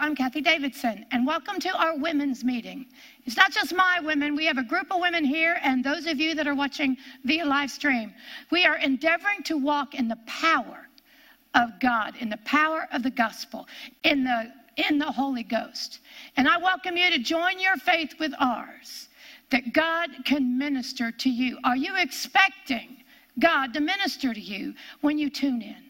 I'm Kathie Davidson, and welcome to our women's meeting. It's not just my women, we have a group of women here, and those of you that are watching via live stream. We are endeavoring to walk in the power of God, in the power of the gospel, in the, in the Holy Ghost. And I welcome you to join your faith with ours, that God can minister to you. Are you expecting God to minister to you when you tune in?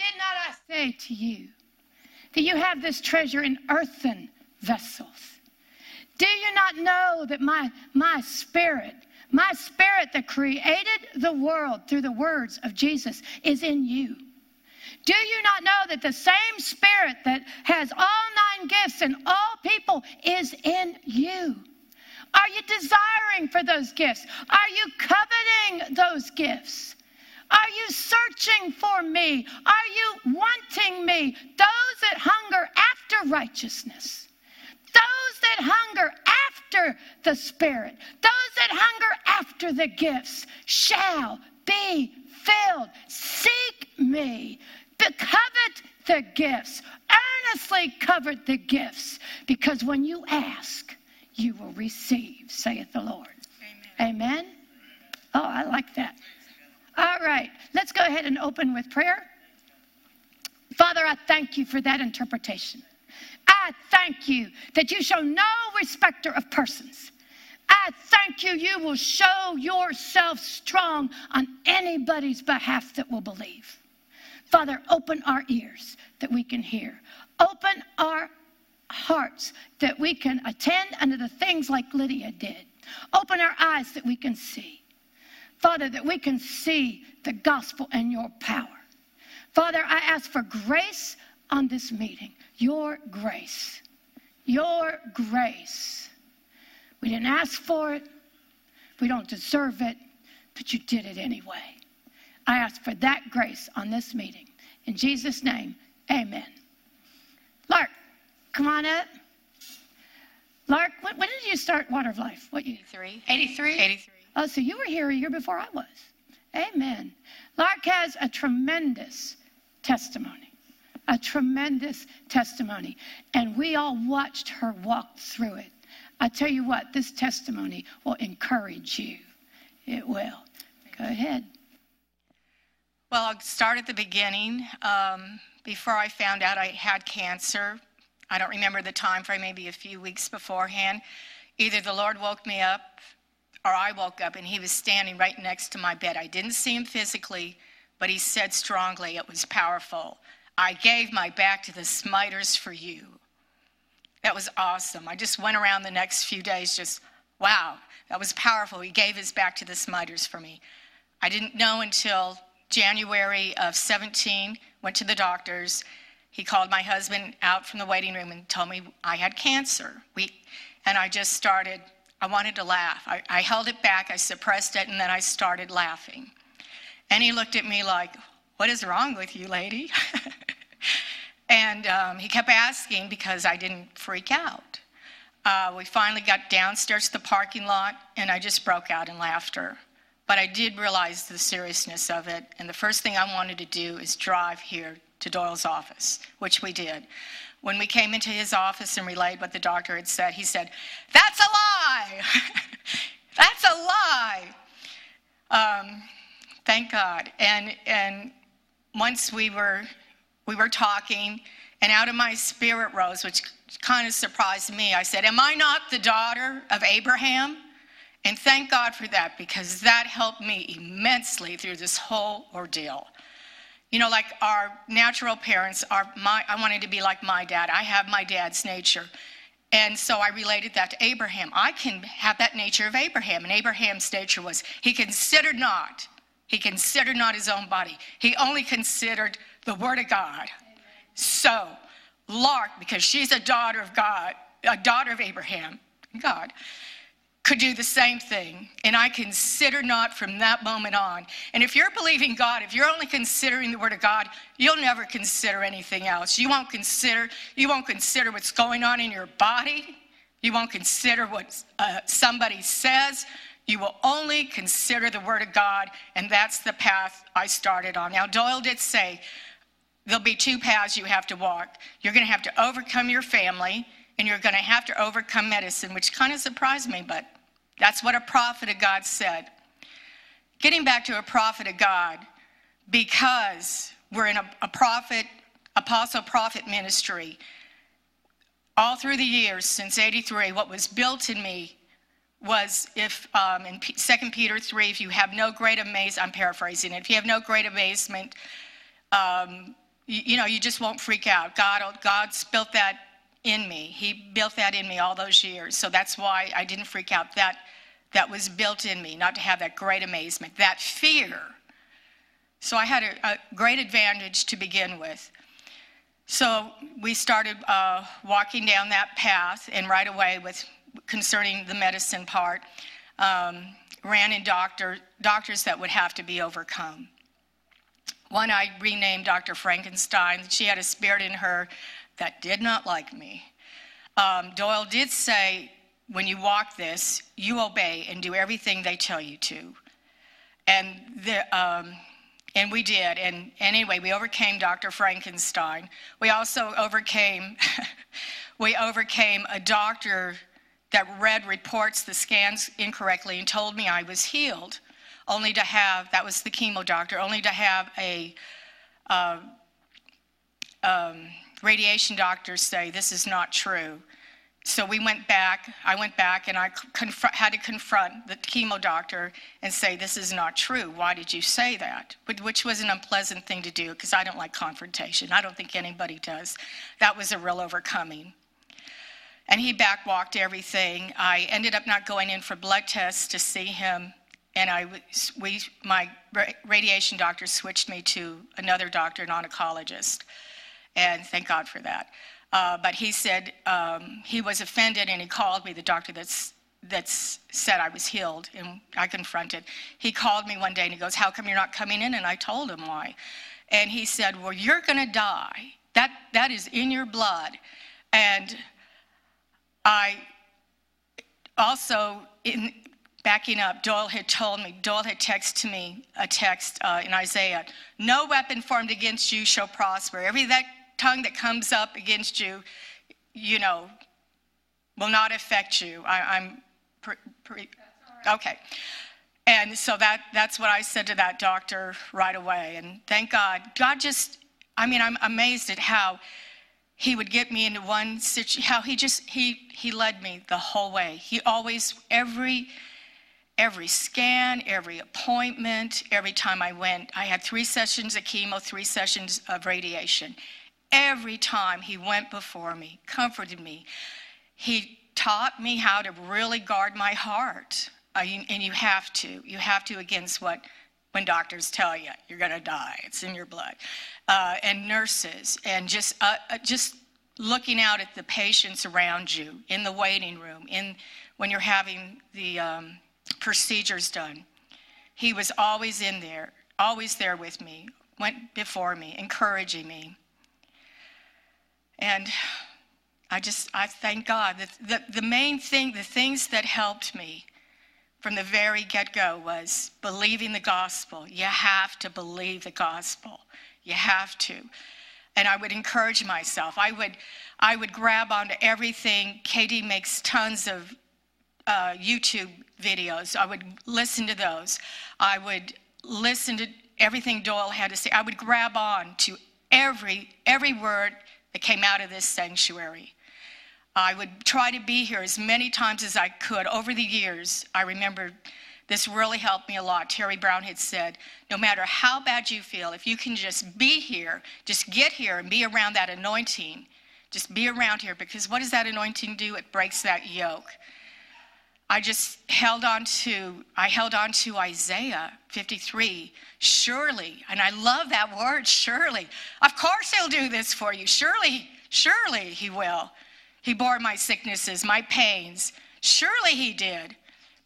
Did not I say to you that you have this treasure in earthen vessels? Do you not know that my, my spirit, my spirit that created the world through the words of Jesus is in you? Do you not know that the same spirit that has all nine gifts and all people is in you? Are you desiring for those gifts? Are you coveting those gifts? Are you searching for me? Are you wanting me? Those that hunger after righteousness, those that hunger after the Spirit, those that hunger after the gifts shall be filled. Seek me, covet the gifts, earnestly covet the gifts, because when you ask, you will receive, saith the Lord. Amen. Amen? Oh, I like that. All right, let's go ahead and open with prayer. Father, I thank you for that interpretation. I thank you that you show no respecter of persons. I thank you, you will show yourself strong on anybody's behalf that will believe. Father, open our ears that we can hear. Open our hearts that we can attend unto the things like Lydia did. Open our eyes that we can see. Father, that we can see the gospel and your power. Father, I ask for grace on this meeting. Your grace. Your grace. We didn't ask for it. We don't deserve it, but you did it anyway. I ask for that grace on this meeting. In Jesus' name, amen. Lark, come on up. Lark, when, when did you start Water of Life? What year? 83. 83? 83. Oh, so you were here a year before I was. Amen. Lark has a tremendous testimony, a tremendous testimony. And we all watched her walk through it. I tell you what, this testimony will encourage you. It will. Go ahead. Well, I'll start at the beginning. Um, before I found out I had cancer, I don't remember the time frame, maybe a few weeks beforehand. Either the Lord woke me up or I woke up and he was standing right next to my bed. I didn't see him physically, but he said strongly, it was powerful. I gave my back to the smiters for you. That was awesome. I just went around the next few days just, wow, that was powerful. He gave his back to the smiters for me. I didn't know until January of 17, went to the doctors. He called my husband out from the waiting room and told me I had cancer. We, and I just started I wanted to laugh. I, I held it back, I suppressed it, and then I started laughing. And he looked at me like, What is wrong with you, lady? and um, he kept asking because I didn't freak out. Uh, we finally got downstairs to the parking lot, and I just broke out in laughter. But I did realize the seriousness of it, and the first thing I wanted to do is drive here to Doyle's office, which we did. When we came into his office and relayed what the doctor had said, he said, That's a lie! That's a lie! Um, thank God. And, and once we were, we were talking, and out of my spirit rose, which kind of surprised me. I said, Am I not the daughter of Abraham? And thank God for that because that helped me immensely through this whole ordeal. You know, like our natural parents are my I wanted to be like my dad. I have my dad's nature. And so I related that to Abraham. I can have that nature of Abraham. And Abraham's nature was he considered not, he considered not his own body. He only considered the word of God. So, Lark, because she's a daughter of God, a daughter of Abraham, God, could do the same thing. And I consider not from that moment on. And if you're believing God, if you're only considering the word of God, you'll never consider anything else. You won't consider, you won't consider what's going on in your body. You won't consider what uh, somebody says. You will only consider the word of God, and that's the path I started on. Now, Doyle did say there'll be two paths you have to walk. You're going to have to overcome your family, and you're going to have to overcome medicine, which kind of surprised me, but that's what a prophet of God said. Getting back to a prophet of God, because we're in a, a prophet, apostle prophet ministry, all through the years since 83, what was built in me was if um, in P- 2 Peter 3, if you have no great amazement, I'm paraphrasing it, if you have no great amazement, um, you, you, know, you just won't freak out. God, God's built that in me. He built that in me all those years. So that's why I didn't freak out. That, that was built in me, not to have that great amazement, that fear. So I had a, a great advantage to begin with. So we started uh, walking down that path, and right away, with concerning the medicine part, um, ran in doctor, doctors that would have to be overcome. One I renamed Dr. Frankenstein. She had a spirit in her that did not like me. Um, Doyle did say, when you walk this, you obey and do everything they tell you to. And, the, um, and we did. And anyway, we overcame Dr. Frankenstein. We also overcame, we overcame a doctor that read reports, the scans incorrectly, and told me I was healed, only to have, that was the chemo doctor, only to have a uh, um, radiation doctors say, this is not true. So we went back, I went back and I conf- had to confront the chemo doctor and say, This is not true. Why did you say that? Which was an unpleasant thing to do because I don't like confrontation. I don't think anybody does. That was a real overcoming and he backwalked everything. I ended up not going in for blood tests to see him, and I we my radiation doctor switched me to another doctor, an oncologist, and thank God for that. Uh, but he said um, he was offended, and he called me, the doctor that's that's said I was healed, and I confronted. He called me one day and he goes, "How come you're not coming in?" And I told him why, and he said, "Well, you're going to die. That that is in your blood." And I also, in backing up, Doyle had told me, Doyle had texted me a text uh, in Isaiah No weapon formed against you shall prosper. Every that tongue that comes up against you, you know, will not affect you. I, am pre, pre, okay. And so that, that's what I said to that doctor right away. And thank God. God just, I mean, I'm amazed at how he would get me into one situation how he just he he led me the whole way he always every every scan every appointment every time i went i had three sessions of chemo three sessions of radiation every time he went before me comforted me he taught me how to really guard my heart. Uh, and you have to you have to against what when doctors tell you you're going to die. It's in your blood. Uh, and nurses and just uh, uh, just looking out at the patients around you in the waiting room in when you're having the um, procedures done he was always in there always there with me went before me encouraging me and i just i thank god that the, the main thing the things that helped me from the very get-go was believing the gospel you have to believe the gospel you have to. And I would encourage myself. I would, I would grab onto everything. Katie makes tons of uh, YouTube videos. I would listen to those. I would listen to everything Doyle had to say. I would grab on to every every word that came out of this sanctuary. I would try to be here as many times as I could over the years. I remember this really helped me a lot. Terry Brown had said, no matter how bad you feel, if you can just be here, just get here and be around that anointing, just be around here because what does that anointing do? It breaks that yoke. I just held on to I held on to Isaiah 53. Surely, and I love that word, surely. Of course he'll do this for you. Surely, surely he will. He bore my sicknesses, my pains. Surely he did.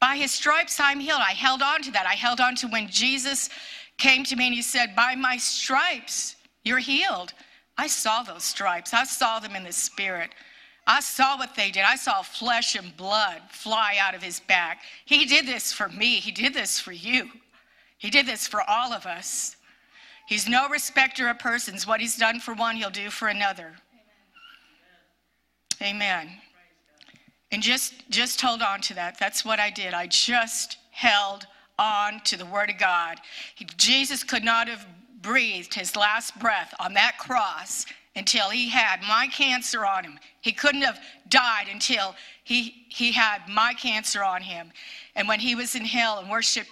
By his stripes I'm healed. I held on to that. I held on to when Jesus came to me and he said, By my stripes, you're healed. I saw those stripes. I saw them in the spirit. I saw what they did. I saw flesh and blood fly out of his back. He did this for me. He did this for you. He did this for all of us. He's no respecter of persons. What he's done for one, he'll do for another. Amen. And just just hold on to that. That's what I did. I just held on to the word of God. He, Jesus could not have breathed his last breath on that cross until he had my cancer on him. He couldn't have died until he, he had my cancer on him. And when he was in hell and worshiped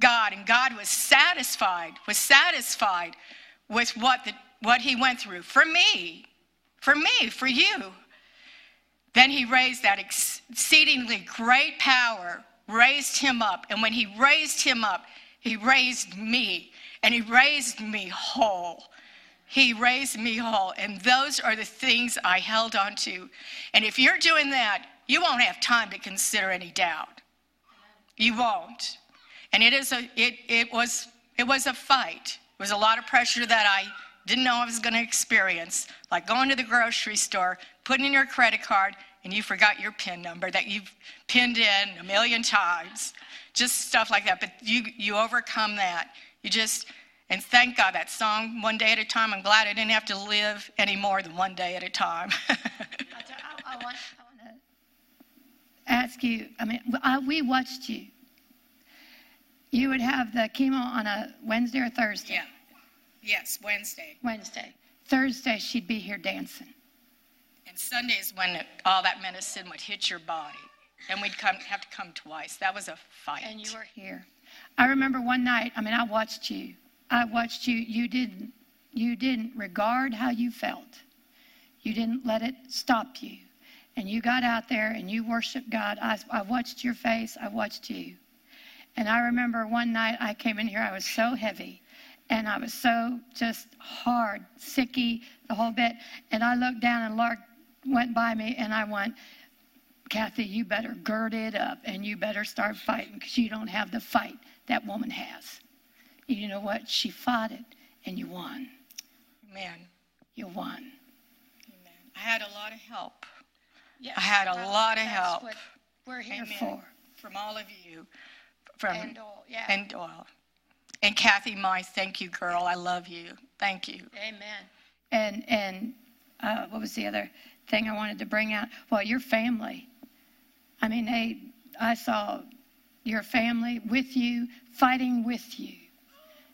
God, and God was satisfied, was satisfied with what, the, what he went through for me, for me, for you. Then he raised that exceedingly great power, raised him up. And when he raised him up, he raised me, and he raised me whole. He raised me whole. And those are the things I held on to. And if you're doing that, you won't have time to consider any doubt. You won't. And it is a it it was it was a fight. It was a lot of pressure that I didn't know I was going to experience, like going to the grocery store, putting in your credit card, and you forgot your PIN number that you've pinned in a million times. Just stuff like that. But you you overcome that. You just and thank God that song, One Day at a Time, I'm glad I didn't have to live any more than one day at a time. I, I, want, I want to ask you I mean, I, we watched you. You would have the chemo on a Wednesday or Thursday? Yeah. Yes, Wednesday. Wednesday. Thursday, she'd be here dancing. And Sunday is when all that medicine would hit your body. And we'd come, have to come twice. That was a fight. And you were here. I remember one night, I mean, I watched you. I watched you. You didn't, you didn't regard how you felt. You didn't let it stop you. And you got out there and you worshiped God. I, I watched your face. I watched you. And I remember one night I came in here, I was so heavy and I was so just hard, sicky, the whole bit. And I looked down and Lark went by me and I went, Kathie, you better gird it up and you better start fighting because you don't have the fight that woman has you know what? She fought it and you won. Amen. You won. Amen. I had a lot of help. Yes, I had a well, lot of help. we're here Amen. for. From all of you. From and Doyle, yeah. And Doyle. And Kathie my thank you, girl. I love you. Thank you. Amen. And and uh, what was the other thing I wanted to bring out? Well, your family. I mean, they. I saw your family with you, fighting with you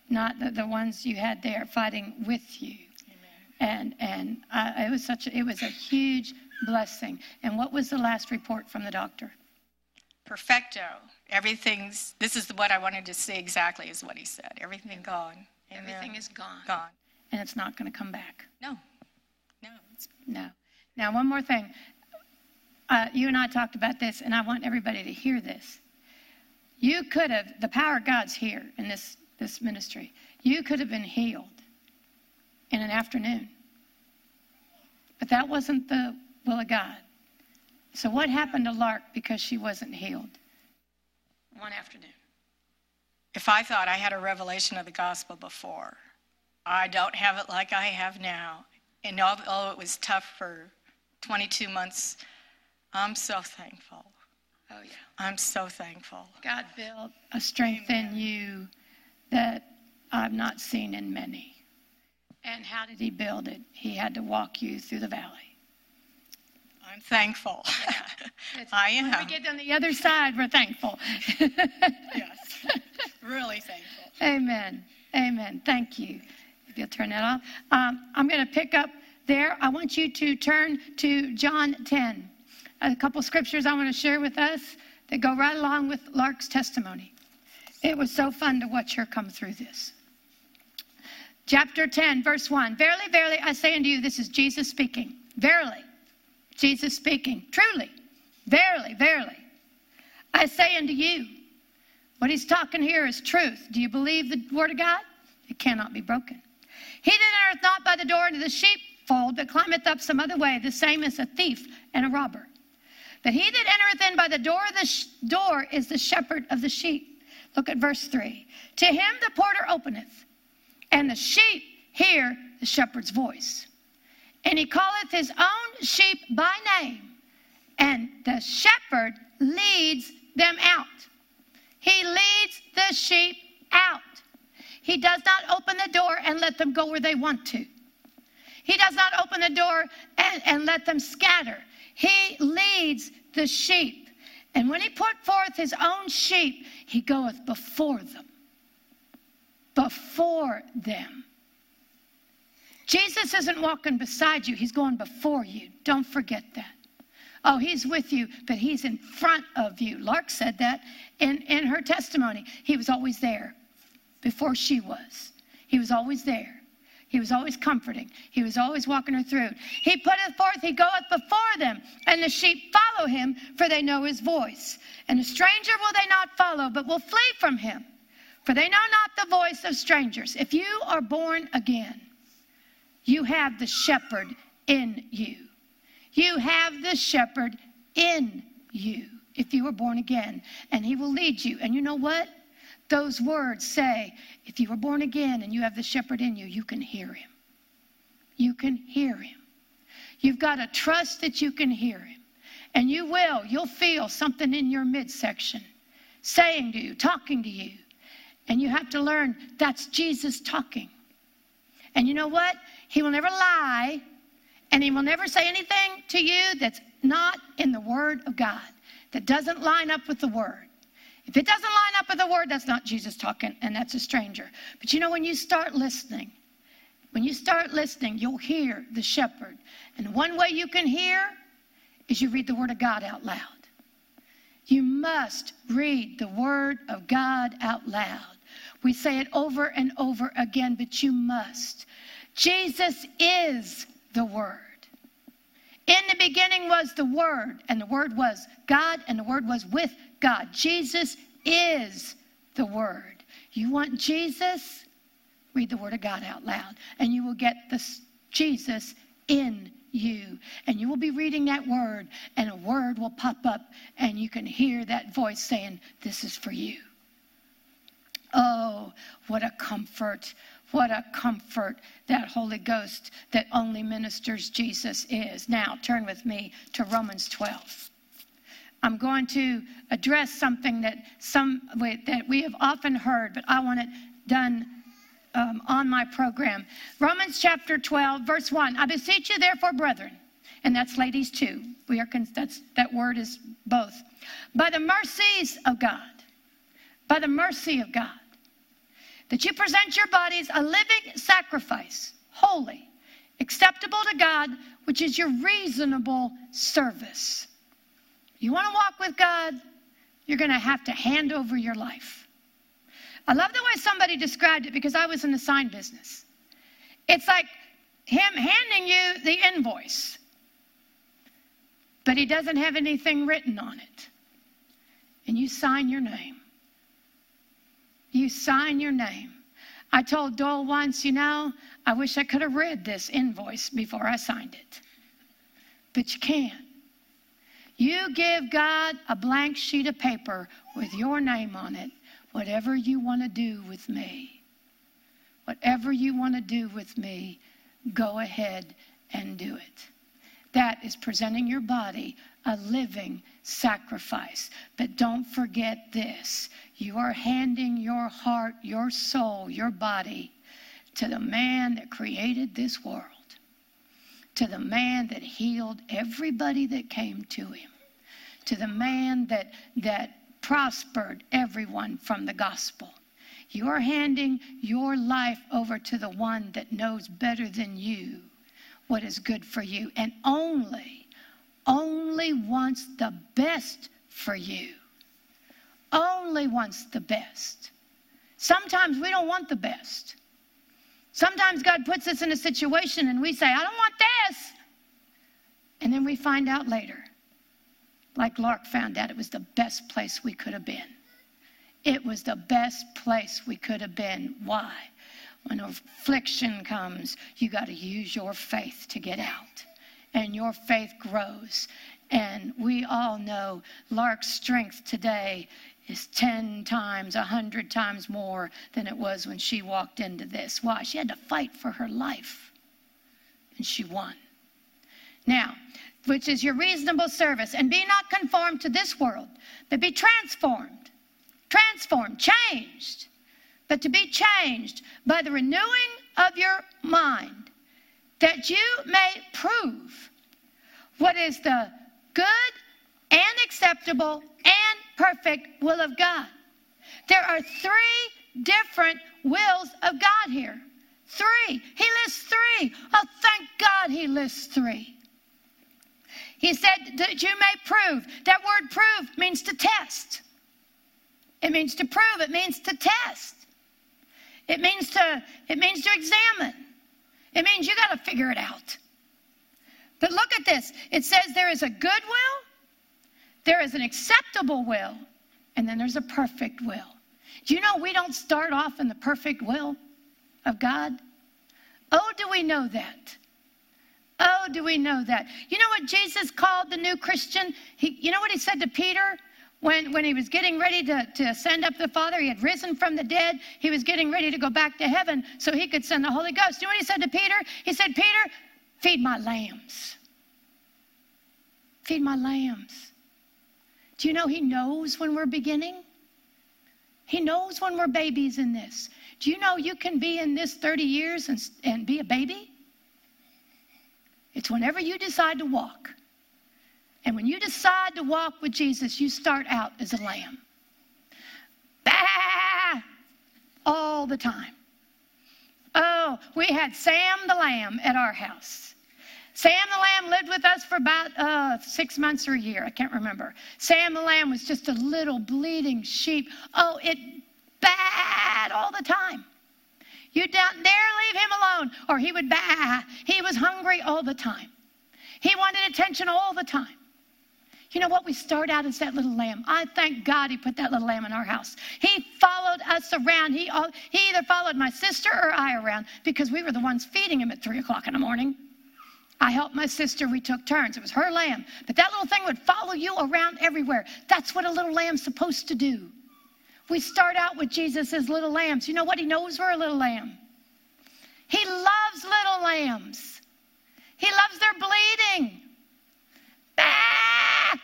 not the, the ones you had there fighting with you. Amen. And and uh, it was such a, it was a huge blessing. And what was the last report from the doctor? Perfecto. Everything's. This is what I wanted to say exactly. Is what he said. Everything gone. Amen. Everything is gone. Gone. And it's not going to come back. No. No. No. Now one more thing. Uh, you and I talked about this, and I want everybody to hear this. You could have, the power of God's here in this this ministry. You could have been healed in an afternoon. But that wasn't the will of God. So, what happened to Lark because she wasn't healed? One afternoon. If I thought I had a revelation of the gospel before, I don't have it like I have now. And although it was tough for 22 months, I'm so thankful. Oh, yeah. I'm so thankful. God built a strength Amen. in you that I've not seen in many. And how did he build it? He had to walk you through the valley. I'm thankful. Yeah, I am. When we get on the other side, we're thankful. yes, really thankful. Amen. Amen. Thank you. If you'll turn that off. Um, I'm going to pick up there. I want you to turn to John 10. A couple scriptures I want to share with us that go right along with Lark's testimony. It was so fun to watch her come through this. Chapter 10, verse 1 Verily, verily, I say unto you, this is Jesus speaking. Verily, Jesus speaking. Truly, verily, verily, I say unto you, what he's talking here is truth. Do you believe the word of God? It cannot be broken. He that entereth not by the door into the sheepfold, but climbeth up some other way, the same as a thief and a robber. But he that entereth in by the door of the sh- door is the shepherd of the sheep. Look at verse 3. To him the porter openeth, and the sheep hear the shepherd's voice. And he calleth his own sheep by name, and the shepherd leads them out. He leads the sheep out. He does not open the door and let them go where they want to. He does not open the door and, and let them scatter. He leads the sheep. And when he put forth his own sheep, he goeth before them. Before them. Jesus isn't walking beside you, he's going before you. Don't forget that. Oh, he's with you, but he's in front of you. Lark said that in, in her testimony. He was always there before she was. He was always there. He was always comforting. He was always walking her through. He putteth forth, he goeth before them, and the sheep follow him, for they know his voice. And a stranger will they not follow, but will flee from him, for they know not the voice of strangers. If you are born again, you have the shepherd in you. You have the shepherd in you if you were born again, and he will lead you. And you know what? Those words say, if you were born again and you have the shepherd in you, you can hear him. You can hear him. You've got to trust that you can hear him. And you will. You'll feel something in your midsection saying to you, talking to you. And you have to learn that's Jesus talking. And you know what? He will never lie, and he will never say anything to you that's not in the Word of God, that doesn't line up with the Word. If it doesn't line up with the Word, that's not Jesus talking, and that's a stranger. But you know, when you start listening, when you start listening, you'll hear the shepherd. And one way you can hear is you read the Word of God out loud. You must read the Word of God out loud. We say it over and over again, but you must. Jesus is the Word. In the beginning was the Word, and the Word was God, and the Word was with God. Jesus is the Word. You want Jesus? Read the Word of God out loud, and you will get this Jesus in you. And you will be reading that word, and a word will pop up, and you can hear that voice saying, This is for you. Oh, what a comfort. What a comfort that Holy Ghost that only ministers Jesus is. Now, turn with me to Romans 12. I'm going to address something that some that we have often heard, but I want it done um, on my program. Romans chapter 12, verse 1. I beseech you, therefore, brethren, and that's ladies too. We are that's that word is both. By the mercies of God, by the mercy of God, that you present your bodies a living sacrifice, holy, acceptable to God, which is your reasonable service. You want to walk with God, you're going to have to hand over your life. I love the way somebody described it because I was in the sign business. It's like him handing you the invoice, but he doesn't have anything written on it. And you sign your name. You sign your name. I told Doyle once, you know, I wish I could have read this invoice before I signed it. But you can't. You give God a blank sheet of paper with your name on it, whatever you want to do with me. Whatever you want to do with me, go ahead and do it. That is presenting your body a living sacrifice. But don't forget this you are handing your heart, your soul, your body to the man that created this world, to the man that healed everybody that came to him, to the man that, that prospered everyone from the gospel. You are handing your life over to the one that knows better than you what is good for you and only, only wants the best for you only wants the best. Sometimes we don't want the best. Sometimes God puts us in a situation and we say, I don't want this. And then we find out later, like Lark found out, it was the best place we could have been. It was the best place we could have been. Why? When affliction comes, you got to use your faith to get out. And your faith grows. And we all know Lark's strength today is 10 times, 100 times more than it was when she walked into this. Why? She had to fight for her life, and she won. Now, which is your reasonable service, and be not conformed to this world, but be transformed, transformed, changed, but to be changed by the renewing of your mind, that you may prove what is the good and acceptable and perfect will of God. There are three different wills of God here. Three. He lists three. Oh, thank God he lists three. He said that you may prove. That word prove means to test. It means to prove. It means to test. It means to, it means to examine. It means you got to figure it out. But look at this. It says there is a good will, there is an acceptable will, and then there's a perfect will. Do you know we don't start off in the perfect will of God? Oh, do we know that? Oh, do we know that? You know what Jesus called the new Christian? He, you know what he said to Peter when, when he was getting ready to, to send up the Father? He had risen from the dead. He was getting ready to go back to heaven so he could send the Holy Ghost. You know what he said to Peter? He said, Peter, feed my lambs. Feed my lambs. Do you know he knows when we're beginning? He knows when we're babies in this. Do you know you can be in this 30 years and, and be a baby? It's whenever you decide to walk. And when you decide to walk with Jesus, you start out as a lamb. Bah! All the time. Oh, we had Sam the lamb at our house. Sam the lamb lived with us for about uh, six months or a year. I can't remember. Sam the lamb was just a little bleeding sheep. Oh, it bad all the time. You don't dare leave him alone, or he would bah. He was hungry all the time. He wanted attention all the time. You know what? We start out as that little lamb. I thank God he put that little lamb in our house. He followed us around. He, he either followed my sister or I around because we were the ones feeding him at three o'clock in the morning. I helped my sister. We took turns. It was her lamb. But that little thing would follow you around everywhere. That's what a little lamb's supposed to do. We start out with Jesus as little lambs. You know what? He knows we're a little lamb. He loves little lambs. He loves their bleeding. Ah!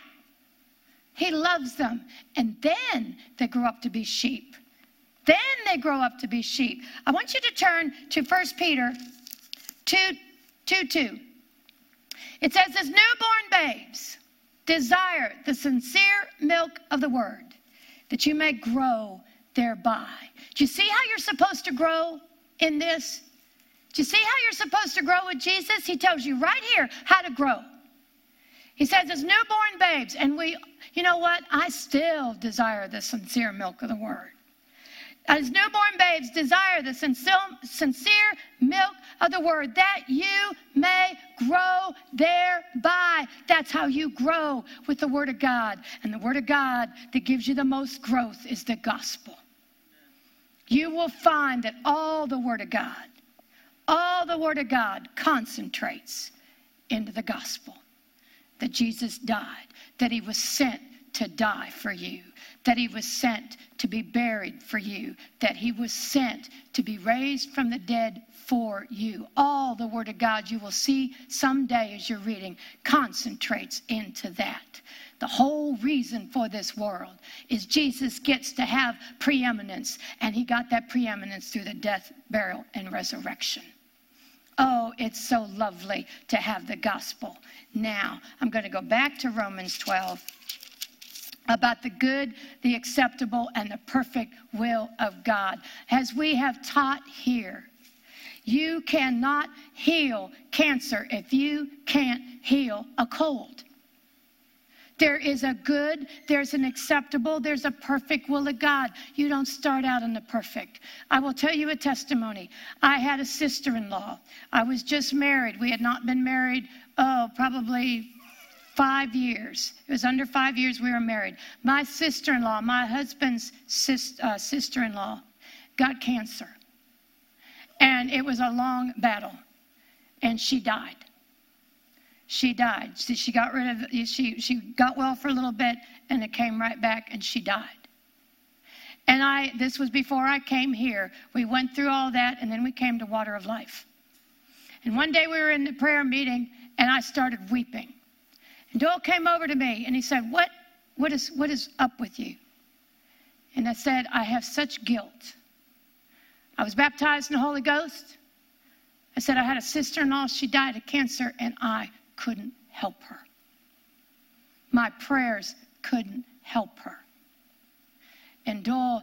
He loves them. And then they grow up to be sheep. Then they grow up to be sheep. I want you to turn to 1 Peter 2 2 2. It says, as newborn babes, desire the sincere milk of the word that you may grow thereby. Do you see how you're supposed to grow in this? Do you see how you're supposed to grow with Jesus? He tells you right here how to grow. He says, as newborn babes, and we, you know what? I still desire the sincere milk of the word. As newborn babes, desire the sincere milk of the word that you may grow thereby. That's how you grow with the word of God. And the word of God that gives you the most growth is the gospel. You will find that all the word of God, all the word of God concentrates into the gospel that Jesus died, that he was sent to die for you, that he was sent to be buried for you, that he was sent to be raised from the dead for you. All the Word of God you will see someday as you're reading concentrates into that. The whole reason for this world is Jesus gets to have preeminence, and he got that preeminence through the death, burial, and resurrection. Oh, it's so lovely to have the gospel. Now, I'm going to go back to Romans 12 about the good, the acceptable, and the perfect will of God. As we have taught here, you cannot heal cancer if you can't heal a cold. There is a good, there's an acceptable, there's a perfect will of God. You don't start out in the perfect. I will tell you a testimony. I had a sister in law. I was just married. We had not been married, oh, probably five years. It was under five years we were married. My sister in law, my husband's uh, sister in law, got cancer. And it was a long battle. And she died. She died. She, she got rid of she she got well for a little bit and it came right back and she died. And I this was before I came here. We went through all that and then we came to Water of Life. And one day we were in the prayer meeting and I started weeping. And Doyle came over to me and he said, What, what, is, what is up with you? And I said, I have such guilt. I was baptized in the Holy Ghost. I said, I had a sister in law, she died of cancer, and I couldn't help her. My prayers couldn't help her. And Doyle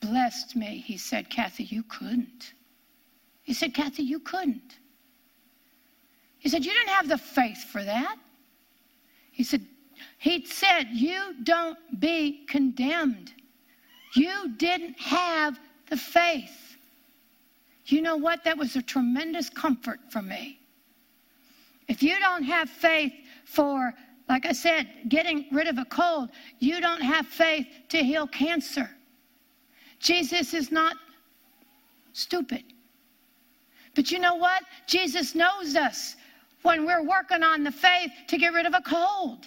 blessed me. He said, Kathie, you couldn't. He said, Kathie, you couldn't. He said, You didn't have the faith for that. He said, He said, You don't be condemned. You didn't have the faith. You know what? That was a tremendous comfort for me. If you don't have faith for, like I said, getting rid of a cold, you don't have faith to heal cancer. Jesus is not stupid. But you know what? Jesus knows us when we're working on the faith to get rid of a cold.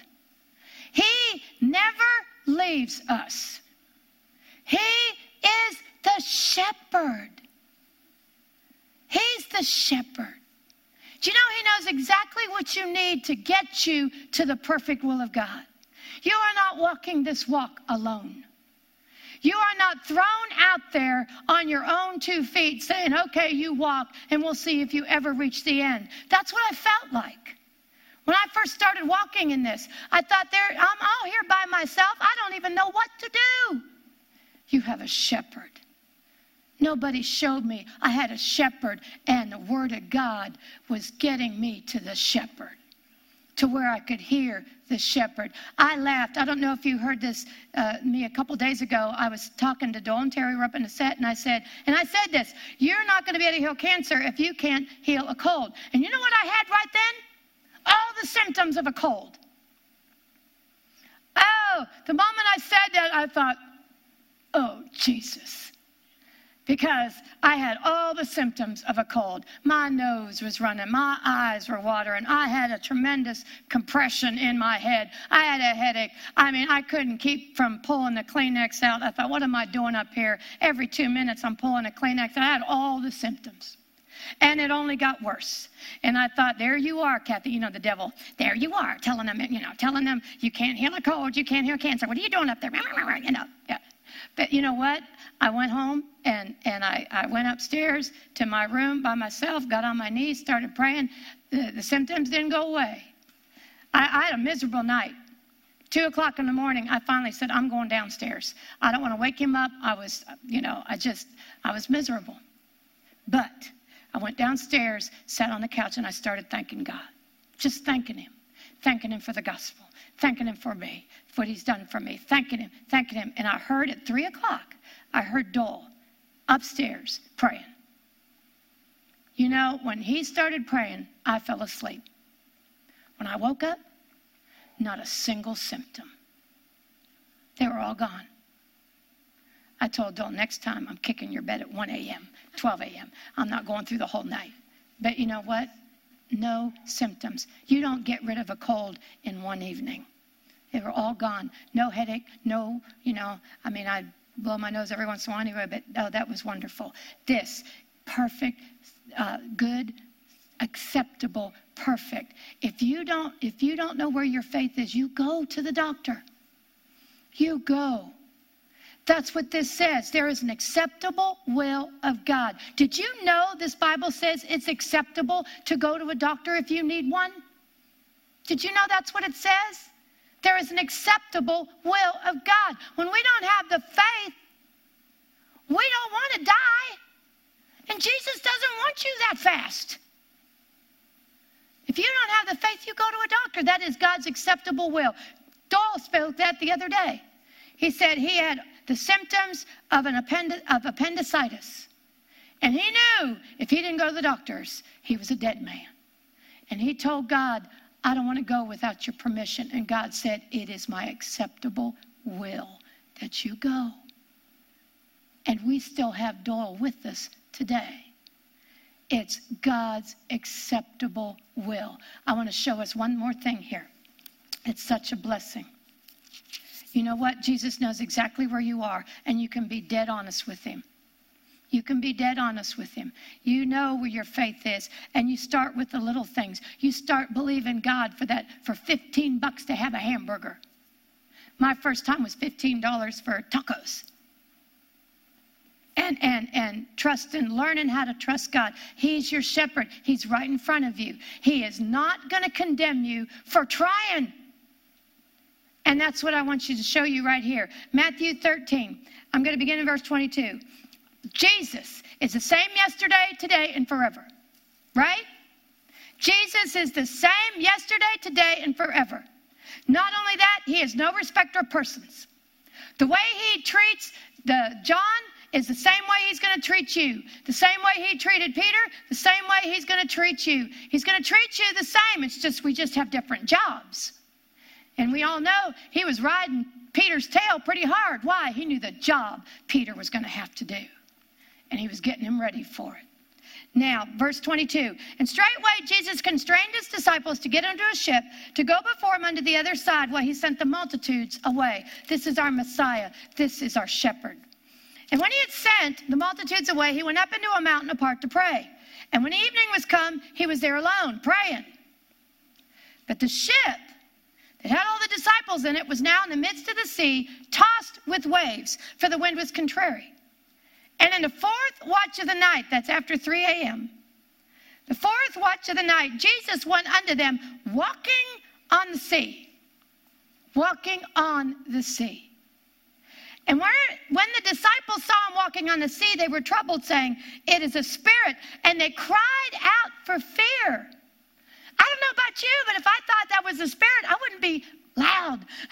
He never leaves us. He is the shepherd. He's the shepherd. Do you know He knows exactly what you need to get you to the perfect will of God? You are not walking this walk alone. You are not thrown out there on your own two feet saying, okay, you walk and we'll see if you ever reach the end. That's what I felt like. When I first started walking in this, I thought there I'm all here by myself. I don't even know what to do. You have a shepherd. Nobody showed me I had a shepherd, and the word of God was getting me to the shepherd to where I could hear the shepherd. I laughed. I don't know if you heard this uh, me a couple days ago. I was talking to Dolan Terry. Up in the set, and I said, and I said this: You're not going to be able to heal cancer if you can't heal a cold. And you know what I had right then? All the symptoms of a cold. Oh, the moment I said that, I thought, oh Jesus because I had all the symptoms of a cold. My nose was running, my eyes were watering, I had a tremendous compression in my head, I had a headache. I mean, I couldn't keep from pulling the Kleenex out. I thought, what am I doing up here? Every two minutes, I'm pulling a Kleenex. I had all the symptoms. And it only got worse. And I thought, there you are, Kathie. You know, the devil. There you are, telling them, you know, telling them you can't heal a cold, you can't heal cancer. What are you doing up there? You know, yeah. But you know what? I went home and, and I, I went upstairs to my room by myself, got on my knees, started praying. The, the symptoms didn't go away. I, I had a miserable night. Two o'clock in the morning, I finally said, I'm going downstairs. I don't want to wake him up. I was, you know, I just, I was miserable. But I went downstairs, sat on the couch, and I started thanking God. Just thanking Him. Thanking Him for the gospel. Thanking Him for me, for what He's done for me. Thanking Him, thanking Him. And I heard at three o'clock, I heard Doyle upstairs praying. You know, when he started praying, I fell asleep. When I woke up, not a single symptom. They were all gone. I told Doyle, next time I'm kicking your bed at 1 a.m., 12 a.m. I'm not going through the whole night. But you know what? No symptoms. You don't get rid of a cold in one evening. They were all gone. No headache, no, you know, I mean, I blow my nose every once in a while anyway, but oh, that was wonderful. This, perfect, uh, good, acceptable, perfect. If you don't, if you don't know where your faith is, you go to the doctor. You go. That's what this says. There is an acceptable will of God. Did you know this Bible says it's acceptable to go to a doctor if you need one? Did you know that's what it says? There is an acceptable will of God. When we don't have the faith, we don't want to die. And Jesus doesn't want you that fast. If you don't have the faith, you go to a doctor. That is God's acceptable will. Doyle spoke that the other day. He said he had the symptoms of, an appendi- of appendicitis. And he knew if he didn't go to the doctors, he was a dead man. And he told God, I don't want to go without your permission. And God said, It is my acceptable will that you go. And we still have Doyle with us today. It's God's acceptable will. I want to show us one more thing here. It's such a blessing. You know what? Jesus knows exactly where you are, and you can be dead honest with Him. You can be dead honest with Him. You know where your faith is, and you start with the little things. You start believing God for that, for 15 bucks to have a hamburger. My first time was $15 for tacos. And, and, and trust and learning how to trust God. He's your shepherd. He's right in front of you. He is not going to condemn you for trying. And that's what I want you to show you right here. Matthew 13. I'm going to begin in verse 22. Jesus is the same yesterday, today, and forever. Right? Jesus is the same yesterday, today, and forever. Not only that, he is no respecter of persons. The way he treats the John is the same way he's going to treat you. The same way he treated Peter, the same way he's going to treat you. He's going to treat you the same. It's just we just have different jobs. And we all know he was riding Peter's tail pretty hard. Why? He knew the job Peter was going to have to do. And he was getting him ready for it. Now, verse 22. And straightway Jesus constrained his disciples to get into a ship to go before him unto the other side while he sent the multitudes away. This is our Messiah. This is our shepherd. And when he had sent the multitudes away, he went up into a mountain apart to pray. And when evening was come, he was there alone, praying. But the ship that had all the disciples in it was now in the midst of the sea, tossed with waves, for the wind was contrary. And in the fourth watch of the night, that's after 3 a.m., the fourth watch of the night, Jesus went unto them walking on the sea. Walking on the sea. And when the disciples saw him walking on the sea, they were troubled, saying, It is a spirit. And they cried out for fear. I don't know about you, but if I thought that was a spirit, be loud.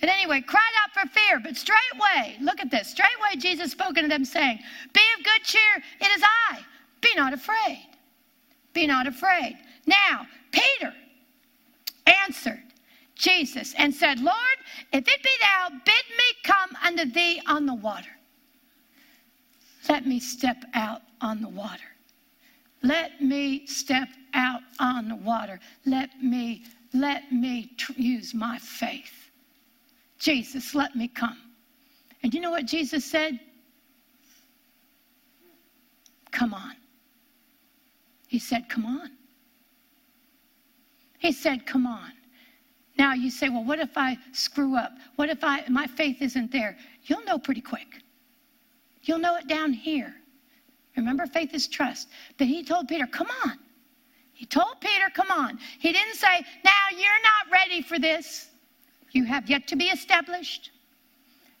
but anyway, cried out for fear. But straightway, look at this. Straightway, Jesus spoke unto them, saying, Be of good cheer, it is I. Be not afraid. Be not afraid. Now, Peter answered Jesus and said, Lord, if it be thou, bid me come unto thee on the water. Let me step out on the water. Let me step out on the water. Let me, let me use my faith. Jesus, let me come. And you know what Jesus said? Come on. He said, Come on. He said, Come on. Now you say, Well, what if I screw up? What if I my faith isn't there? You'll know pretty quick. You'll know it down here. Remember, faith is trust. But he told Peter, Come on. He told Peter, Come on. He didn't say, Now you're not ready for this. You have yet to be established.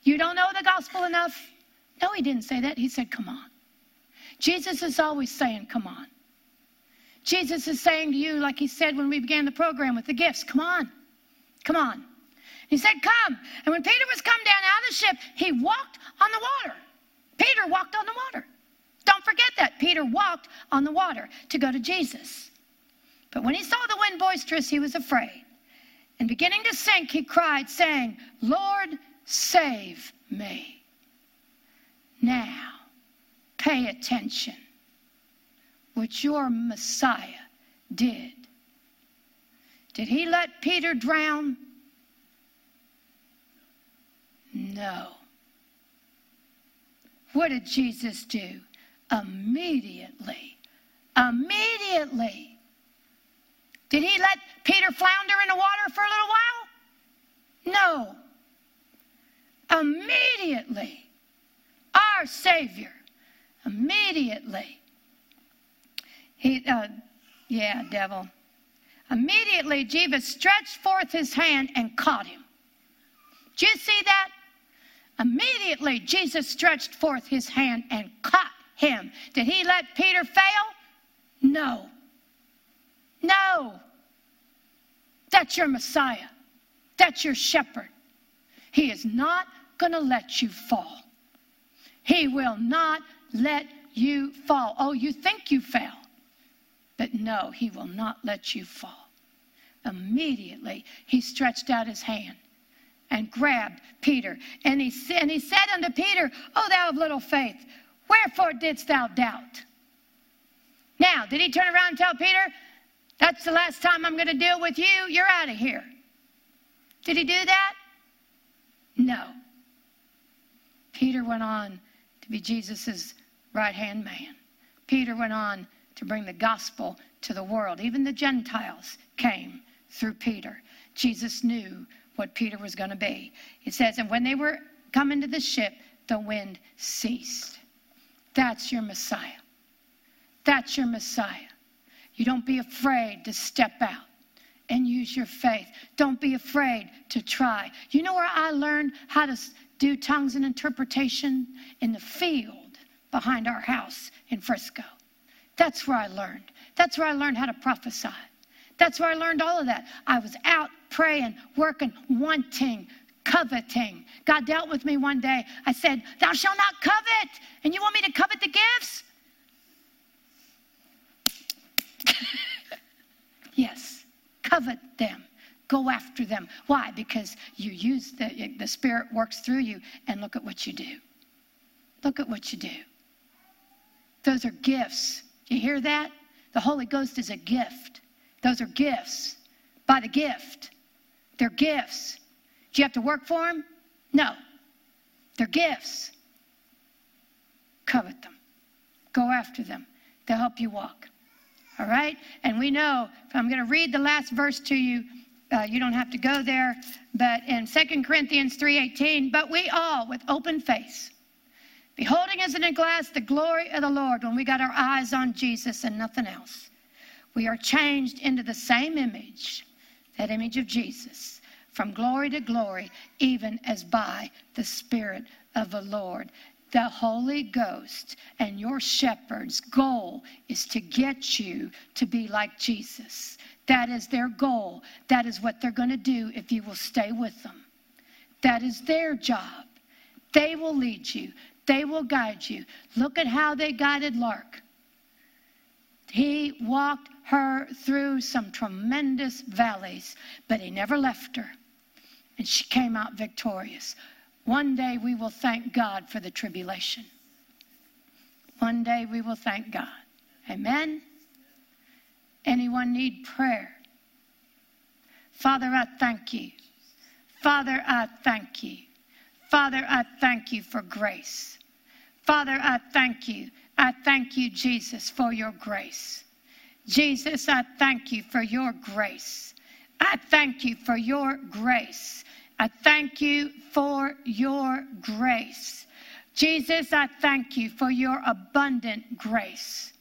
You don't know the gospel enough. No, he didn't say that. He said, Come on. Jesus is always saying, Come on. Jesus is saying to you, like he said when we began the program with the gifts, Come on. Come on. He said, Come. And when Peter was come down out of the ship, he walked on the water. Peter walked on the water. Don't forget that. Peter walked on the water to go to Jesus. But when he saw the wind boisterous, he was afraid. And beginning to sink, he cried, saying, Lord, save me. Now, pay attention. What your Messiah did. Did he let Peter drown? No. What did Jesus do? Immediately. Immediately. Did he let Peter flounder in the water for a little while? No. Immediately. Our Savior. Immediately. He, uh, yeah, devil. Immediately, Jesus stretched forth his hand and caught him. Did you see that? Immediately, Jesus stretched forth his hand and caught him. Did he let Peter fail? No. No. That's your Messiah. That's your shepherd. He is not going to let you fall. He will not let you fall. Oh, you think you fell. But no, he will not let you fall. Immediately, he stretched out his hand and grabbed Peter. And he, and he said unto Peter, O thou of little faith, Wherefore didst thou doubt? Now, did he turn around and tell Peter, That's the last time I'm going to deal with you? You're out of here. Did he do that? No. Peter went on to be Jesus' right hand man. Peter went on to bring the gospel to the world. Even the Gentiles came through Peter. Jesus knew what Peter was going to be. It says, And when they were coming to the ship, the wind ceased. That's your Messiah. That's your Messiah. You don't be afraid to step out and use your faith. Don't be afraid to try. You know where I learned how to do tongues and interpretation? In the field behind our house in Frisco. That's where I learned. That's where I learned how to prophesy. That's where I learned all of that. I was out praying, working, wanting, coveting. God dealt with me one day. I said, Thou shalt not covet. And you want me to covet the gifts? yes, covet them. Go after them. Why? Because you use the, the Spirit works through you, and look at what you do. Look at what you do. Those are gifts. You hear that? The Holy Ghost is a gift. Those are gifts by the gift. They're gifts. Do you have to work for them? No. They're gifts. Covet them. Go after them. They'll help you walk. All right? And we know, I'm going to read the last verse to you. Uh, you don't have to go there, but in 2 Corinthians 3:18, but we all with open face, beholding as in a glass the glory of the Lord, when we got our eyes on Jesus and nothing else, we are changed into the same image, that image of Jesus, from glory to glory, even as by the Spirit of the Lord. The Holy Ghost and your shepherd's goal is to get you to be like Jesus. That is their goal. That is what they're going to do if you will stay with them. That is their job. They will lead you, they will guide you. Look at how they guided Lark. He walked her through some tremendous valleys, but he never left her. And she came out victorious. One day we will thank God for the tribulation. One day we will thank God. Amen. Anyone need prayer? Father, I thank you. Father, I thank you. Father, I thank you for grace. Father, I thank you. I thank you, Jesus, for your grace. Jesus, I thank you for your grace. I thank you for your grace. I thank you for your grace. Jesus, I thank you for your abundant grace.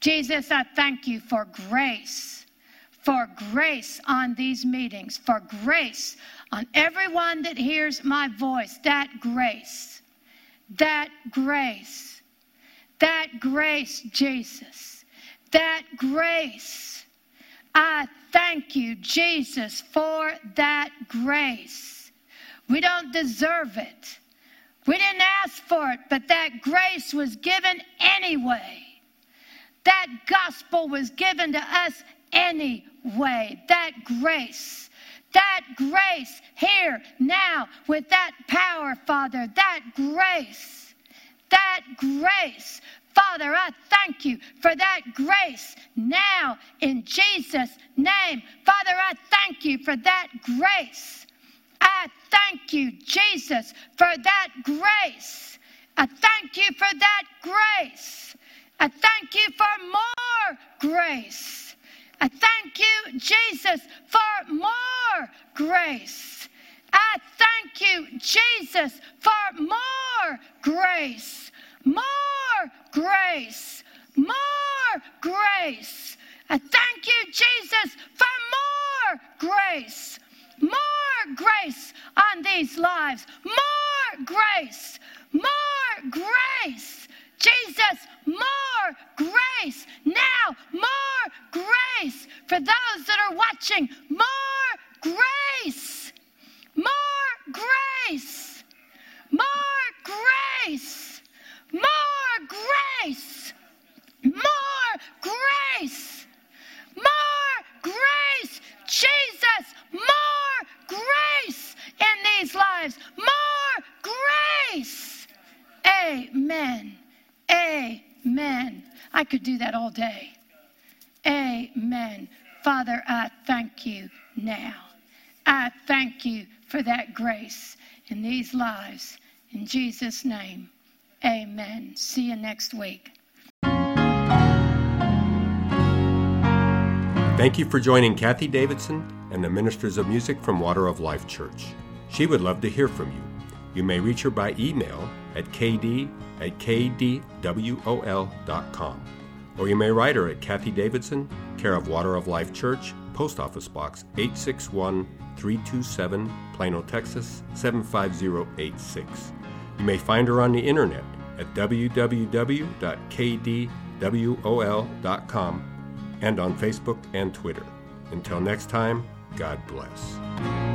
Jesus, I thank you for grace, for grace on these meetings, for grace on everyone that hears my voice. That grace, that grace, that grace, Jesus, that grace. I thank you, Jesus, for that grace. We don't deserve it. We didn't ask for it, but that grace was given anyway. That gospel was given to us anyway. That grace. That grace here, now, with that power, Father. That grace. That grace. Father, I thank you for that grace now in Jesus' name. Father, I thank you for that grace. I thank you, Jesus, for that grace. I thank you for that grace. I thank you for more grace. I thank you, Jesus, for more grace. I thank you, Jesus, for more grace. More grace. More grace. I thank you, Jesus, for more grace. More grace on these lives. More grace. More grace. Jesus, more grace. Now, more grace for those that are watching. More grace. More grace. More grace. More grace. More grace. More grace. Jesus, more grace in these lives. More grace. Amen. I could do that all day. Amen. Father, I thank you now. I thank you for that grace in these lives. In Jesus' name, amen. See you next week. Thank you for joining Kathie Davidson and the Ministers of Music from Water of Life Church. She would love to hear from you. You may reach her by email at kd at kdwol.com. Or you may write her at Kathie Davidson, care of Water of Life Church, Post Office Box 861 327, Plano, Texas 75086. You may find her on the internet at www.kdwol.com and on Facebook and Twitter. Until next time, God bless.